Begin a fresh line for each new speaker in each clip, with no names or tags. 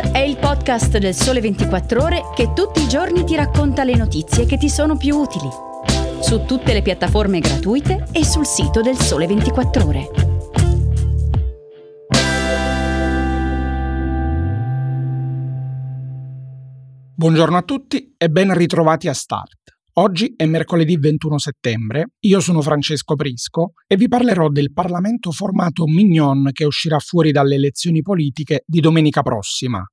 È il podcast del Sole 24 Ore che tutti i giorni ti racconta le notizie che ti sono più utili. Su tutte le piattaforme gratuite e sul sito del Sole 24 Ore.
Buongiorno a tutti e ben ritrovati a Start. Oggi è mercoledì 21 settembre, io sono Francesco Prisco e vi parlerò del Parlamento formato Mignon che uscirà fuori dalle elezioni politiche di domenica prossima.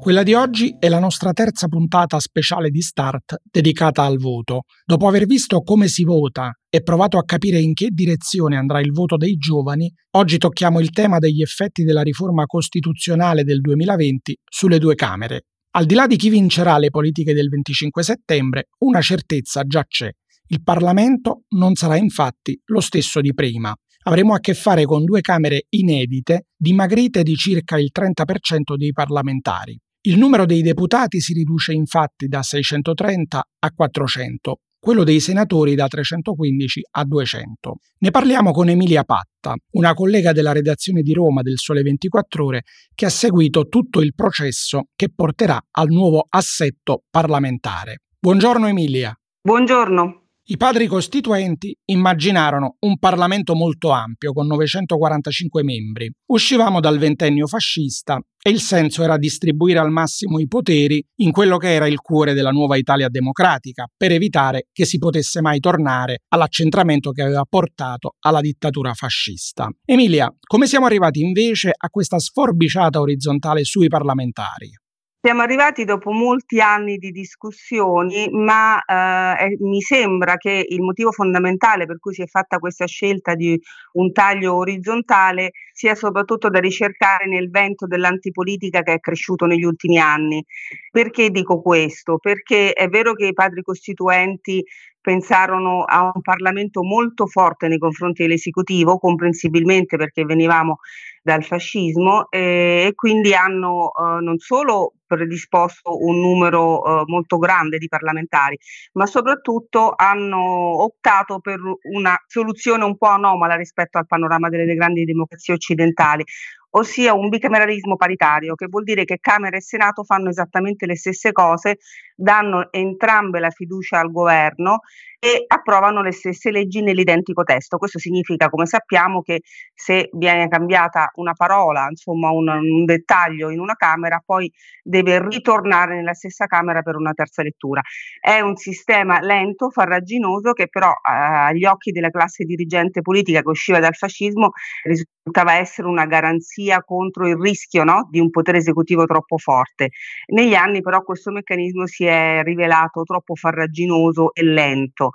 Quella di oggi è la nostra terza puntata speciale di Start dedicata al voto. Dopo aver visto come si vota e provato a capire in che direzione andrà il voto dei giovani, oggi tocchiamo il tema degli effetti della riforma costituzionale del 2020 sulle due Camere. Al di là di chi vincerà le politiche del 25 settembre, una certezza già c'è. Il Parlamento non sarà infatti lo stesso di prima. Avremo a che fare con due Camere inedite, dimagrite di circa il 30% dei parlamentari. Il numero dei deputati si riduce infatti da 630 a 400, quello dei senatori da 315 a 200. Ne parliamo con Emilia Patta, una collega della redazione di Roma del Sole 24 Ore, che ha seguito tutto il processo che porterà al nuovo assetto parlamentare. Buongiorno Emilia.
Buongiorno.
I padri costituenti immaginarono un Parlamento molto ampio, con 945 membri. Uscivamo dal ventennio fascista e il senso era distribuire al massimo i poteri in quello che era il cuore della nuova Italia democratica, per evitare che si potesse mai tornare all'accentramento che aveva portato alla dittatura fascista. Emilia, come siamo arrivati invece a questa sforbiciata orizzontale sui parlamentari?
Siamo arrivati dopo molti anni di discussioni, ma eh, mi sembra che il motivo fondamentale per cui si è fatta questa scelta di un taglio orizzontale sia soprattutto da ricercare nel vento dell'antipolitica che è cresciuto negli ultimi anni. Perché dico questo? Perché è vero che i padri costituenti pensarono a un Parlamento molto forte nei confronti dell'esecutivo, comprensibilmente perché venivamo dal fascismo eh, e quindi hanno eh, non solo predisposto un numero eh, molto grande di parlamentari, ma soprattutto hanno optato per una soluzione un po' anomala rispetto al panorama delle grandi democrazie occidentali, ossia un bicameralismo paritario, che vuol dire che Camera e Senato fanno esattamente le stesse cose, danno entrambe la fiducia al governo e approvano le stesse leggi nell'identico testo. Questo significa, come sappiamo, che se viene cambiata una parola, insomma un, un, dettaglio in una Camera, poi deve ritornare nella stessa Camera per una terza lettura. È un sistema lento, farraginoso, che però eh, agli occhi della classe dirigente politica che usciva dal fascismo risultava essere una garanzia contro il rischio no, di un potere esecutivo troppo forte. Negli anni però questo meccanismo si è rivelato troppo farraginoso e lento.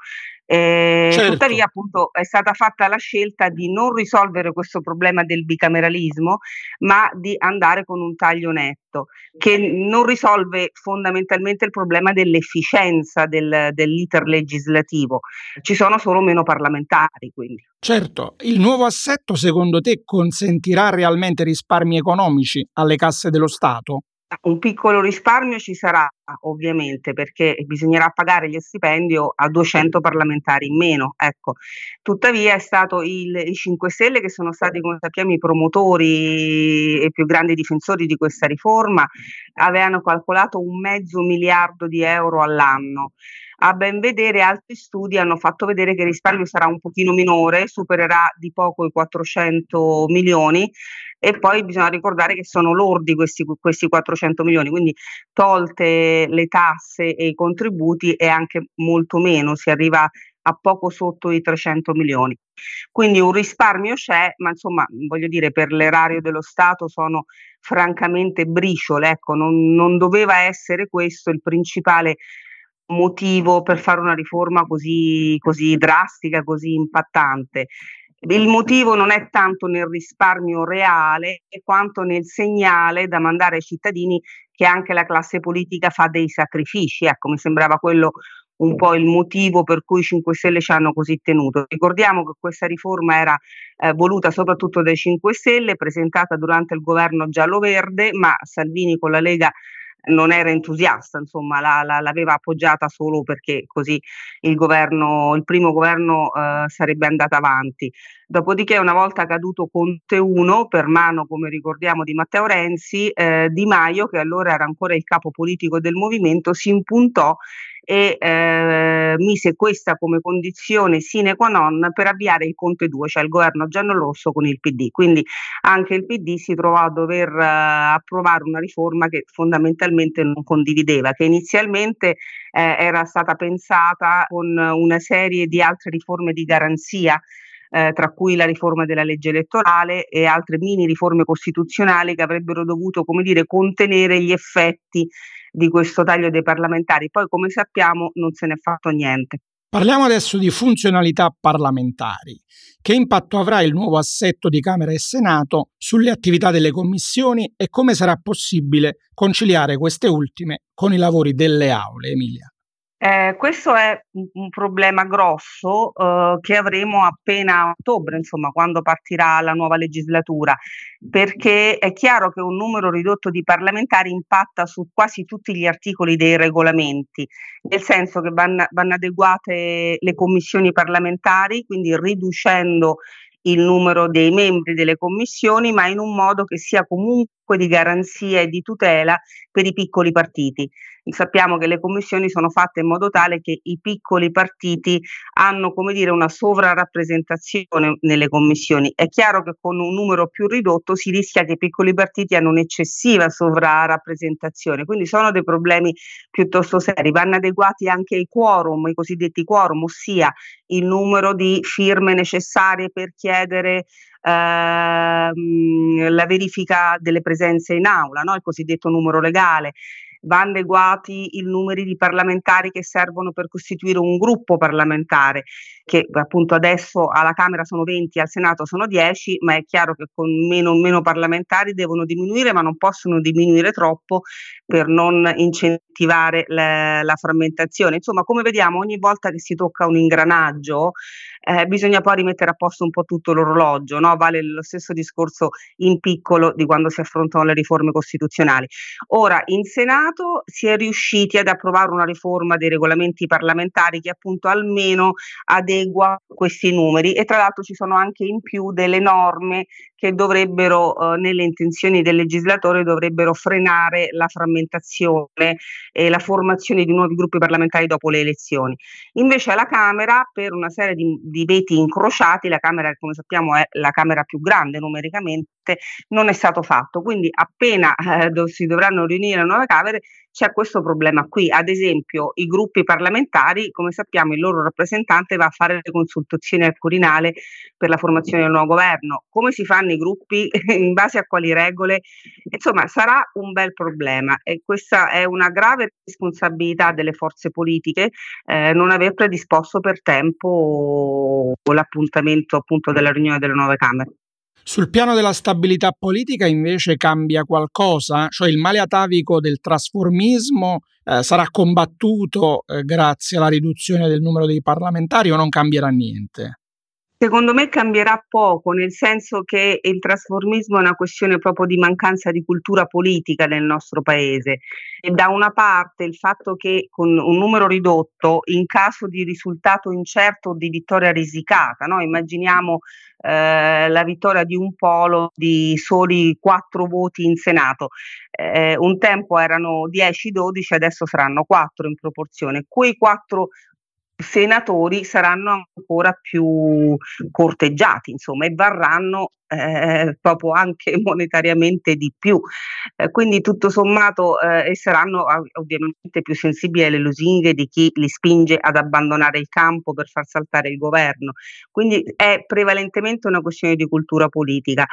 Eh, certo. Tuttavia, appunto, è stata fatta la scelta di non risolvere questo problema del bicameralismo, ma di andare con un taglio netto, che non risolve fondamentalmente il problema dell'efficienza del, dell'iter legislativo. Ci sono solo meno parlamentari, quindi.
Certo, il nuovo assetto secondo te consentirà realmente risparmi economici alle casse dello Stato?
Un piccolo risparmio ci sarà ovviamente perché bisognerà pagare gli stipendio a 200 parlamentari in meno. Ecco. Tuttavia è stato il, i 5 Stelle che sono stati, come sappiamo, i promotori e più grandi difensori di questa riforma, avevano calcolato un mezzo miliardo di euro all'anno. A ben vedere altri studi hanno fatto vedere che il risparmio sarà un pochino minore, supererà di poco i 400 milioni e poi bisogna ricordare che sono lordi questi, questi 400 milioni, quindi tolte le tasse e i contributi è anche molto meno, si arriva a poco sotto i 300 milioni. Quindi un risparmio c'è, ma insomma, voglio dire, per l'erario dello Stato sono francamente briciole, ecco, non, non doveva essere questo il principale motivo per fare una riforma così, così drastica, così impattante. Il motivo non è tanto nel risparmio reale quanto nel segnale da mandare ai cittadini che anche la classe politica fa dei sacrifici. Ecco, mi sembrava quello un po' il motivo per cui i 5 Stelle ci hanno così tenuto. Ricordiamo che questa riforma era eh, voluta soprattutto dai 5 Stelle, presentata durante il governo giallo-verde, ma Salvini con la Lega non era entusiasta, insomma, la, la, l'aveva appoggiata solo perché così il governo, il primo governo eh, sarebbe andato avanti. Dopodiché, una volta caduto Conte 1, per mano, come ricordiamo, di Matteo Renzi, eh, Di Maio, che allora era ancora il capo politico del movimento, si impuntò e eh, mise questa come condizione sine qua non per avviare il Conte 2, cioè il governo giallorosso con il PD. Quindi anche il PD si trovò a dover eh, approvare una riforma che fondamentalmente non condivideva, che inizialmente eh, era stata pensata con una serie di altre riforme di garanzia eh, tra cui la riforma della legge elettorale e altre mini riforme costituzionali che avrebbero dovuto, come dire, contenere gli effetti di questo taglio dei parlamentari. Poi, come sappiamo, non se ne è fatto niente.
Parliamo adesso di funzionalità parlamentari. Che impatto avrà il nuovo assetto di Camera e Senato sulle attività delle commissioni e come sarà possibile conciliare queste ultime con i lavori delle aule, Emilia?
Eh, questo è un, un problema grosso eh, che avremo appena a ottobre, insomma, quando partirà la nuova legislatura, perché è chiaro che un numero ridotto di parlamentari impatta su quasi tutti gli articoli dei regolamenti, nel senso che vanno, vanno adeguate le commissioni parlamentari, quindi riducendo il numero dei membri delle commissioni, ma in un modo che sia comunque di garanzia e di tutela per i piccoli partiti sappiamo che le commissioni sono fatte in modo tale che i piccoli partiti hanno come dire una sovrarappresentazione nelle commissioni. È chiaro che con un numero più ridotto si rischia che i piccoli partiti hanno un'eccessiva sovrarappresentazione, quindi sono dei problemi piuttosto seri. Vanno adeguati anche i quorum, i cosiddetti quorum, ossia il numero di firme necessarie per chiedere ehm, la verifica delle presenze in aula, no? il cosiddetto numero legale va adeguati i numeri di parlamentari che servono per costituire un gruppo parlamentare, che appunto adesso alla Camera sono 20, al Senato sono 10, ma è chiaro che con meno, meno parlamentari devono diminuire, ma non possono diminuire troppo per non incentivare la, la frammentazione. Insomma, come vediamo, ogni volta che si tocca un ingranaggio, eh, bisogna poi rimettere a posto un po' tutto l'orologio, no? vale lo stesso discorso in piccolo di quando si affrontano le riforme costituzionali. Ora, in Senato si è riusciti ad approvare una riforma dei regolamenti parlamentari che appunto almeno adegua questi numeri e tra l'altro ci sono anche in più delle norme che dovrebbero, eh, nelle intenzioni del legislatore, dovrebbero frenare la frammentazione e la formazione di nuovi gruppi parlamentari dopo le elezioni. Invece alla Camera, per una serie di, di veti incrociati, la Camera, come sappiamo, è la Camera più grande numericamente, non è stato fatto. Quindi appena eh, si dovranno riunire nuove Camere, c'è questo problema qui. Ad esempio, i gruppi parlamentari, come sappiamo, il loro rappresentante va a fare le consultazioni al Quirinale per la formazione del nuovo governo. Come si fanno i gruppi? In base a quali regole? Insomma, sarà un bel problema e questa è una grave responsabilità delle forze politiche eh, non aver predisposto per tempo l'appuntamento appunto della riunione delle nuove Camere.
Sul piano della stabilità politica invece cambia qualcosa, cioè il male atavico del trasformismo eh, sarà combattuto eh, grazie alla riduzione del numero dei parlamentari o non cambierà niente?
Secondo me cambierà poco, nel senso che il trasformismo è una questione proprio di mancanza di cultura politica nel nostro paese. E da una parte il fatto che con un numero ridotto, in caso di risultato incerto o di vittoria risicata, no? immaginiamo eh, la vittoria di un polo di soli quattro voti in Senato. Eh, un tempo erano 10-12, adesso saranno 4 in proporzione. Quei quattro senatori saranno ancora più corteggiati, insomma, e varranno eh, proprio anche monetariamente di più. Eh, quindi tutto sommato eh, saranno ovviamente più sensibili alle lusinghe di chi li spinge ad abbandonare il campo per far saltare il governo. Quindi è prevalentemente una questione di cultura politica.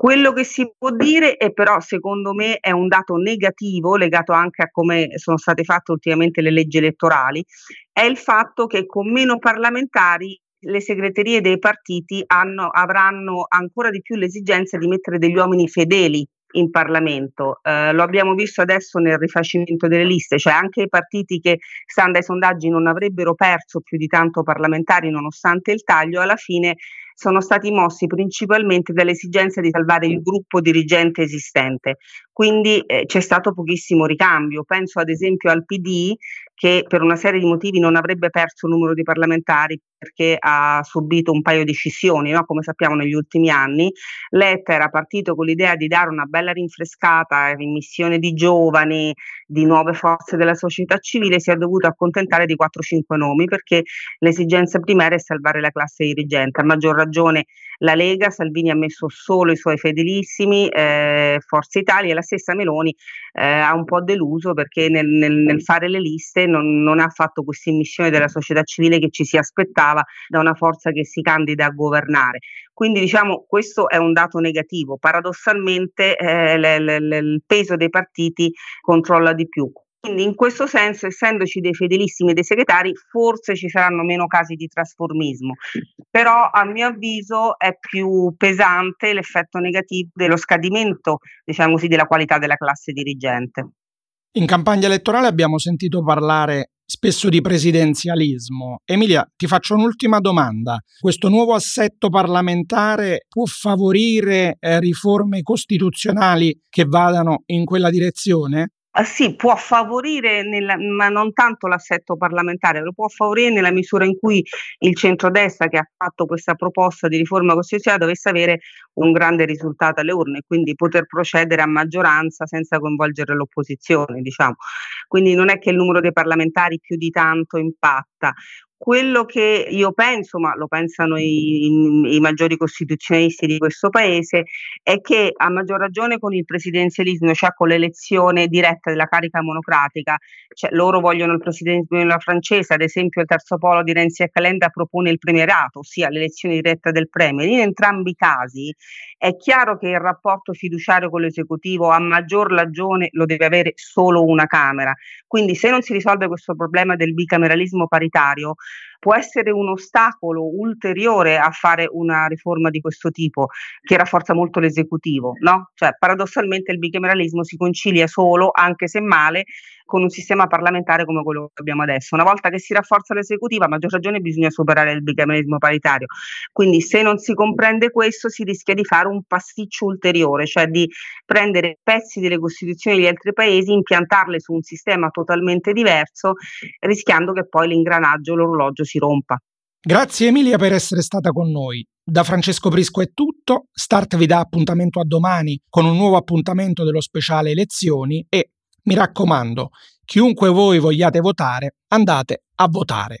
Quello che si può dire è però, secondo me, è un dato negativo legato anche a come sono state fatte ultimamente le leggi elettorali, è il fatto che con meno parlamentari le segreterie dei partiti hanno, avranno ancora di più l'esigenza di mettere degli uomini fedeli in Parlamento. Eh, lo abbiamo visto adesso nel rifacimento delle liste, cioè anche i partiti che, stando ai sondaggi, non avrebbero perso più di tanto parlamentari nonostante il taglio, alla fine sono stati mossi principalmente dall'esigenza di salvare il gruppo dirigente esistente. Quindi eh, c'è stato pochissimo ricambio. Penso ad esempio al PD che per una serie di motivi non avrebbe perso il numero di parlamentari perché ha subito un paio di scissioni, no? come sappiamo negli ultimi anni. Letta era partito con l'idea di dare una bella rinfrescata, immissione di giovani, di nuove forze della società civile, si è dovuto accontentare di 4-5 nomi perché l'esigenza primaria è salvare la classe dirigente. A maggior ragione la Lega, Salvini ha messo solo i suoi fedelissimi, eh, Forza Italia e la stessa Meloni eh, ha un po' deluso perché nel, nel, nel fare le liste non, non ha fatto questa immissione della società civile che ci si aspettava da una forza che si candida a governare. Quindi diciamo questo è un dato negativo. Paradossalmente eh, le, le, le, il peso dei partiti controlla di più. Quindi in questo senso, essendoci dei fedelissimi e dei segretari, forse ci saranno meno casi di trasformismo, però a mio avviso è più pesante l'effetto negativo dello scadimento, diciamo così, della qualità della classe dirigente.
In campagna elettorale abbiamo sentito parlare spesso di presidenzialismo. Emilia, ti faccio un'ultima domanda. Questo nuovo assetto parlamentare può favorire eh, riforme costituzionali che vadano in quella direzione?
Ah, sì, può favorire, nella, ma non tanto l'assetto parlamentare, lo può favorire nella misura in cui il centrodestra che ha fatto questa proposta di riforma costituzionale dovesse avere un grande risultato alle urne e quindi poter procedere a maggioranza senza coinvolgere l'opposizione, diciamo. Quindi non è che il numero dei parlamentari più di tanto impatta. Quello che io penso, ma lo pensano i, i, maggiori costituzionalisti di questo paese, è che a maggior ragione con il presidenzialismo, cioè con l'elezione diretta della carica monocratica, cioè loro vogliono il presidenzialismo francese, ad esempio il terzo polo di Renzi e Calenda propone il premierato, ossia l'elezione diretta del premier. In entrambi i casi è chiaro che il rapporto fiduciario con l'esecutivo a maggior ragione lo deve avere solo una Camera. Quindi se non si risolve questo problema del bicameralismo paritario, può essere un ostacolo ulteriore a fare una riforma di questo tipo che rafforza molto l'esecutivo, no? Cioè paradossalmente il bicameralismo si concilia solo, anche se male, con un sistema parlamentare come quello che abbiamo adesso. Una volta che si rafforza l'esecutiva, a maggior ragione bisogna superare il bicameralismo paritario. Quindi se non si comprende questo si rischia di fare un pasticcio ulteriore, cioè di prendere pezzi delle costituzioni di altri paesi, impiantarle su un sistema totalmente diverso, rischiando che poi l'ingranaggio, l'orologio si rompa.
Grazie Emilia per essere stata con noi. Da Francesco Prisco è tutto, Start vi dà appuntamento a domani con un nuovo appuntamento dello speciale elezioni e mi raccomando, chiunque voi vogliate votare, andate a votare.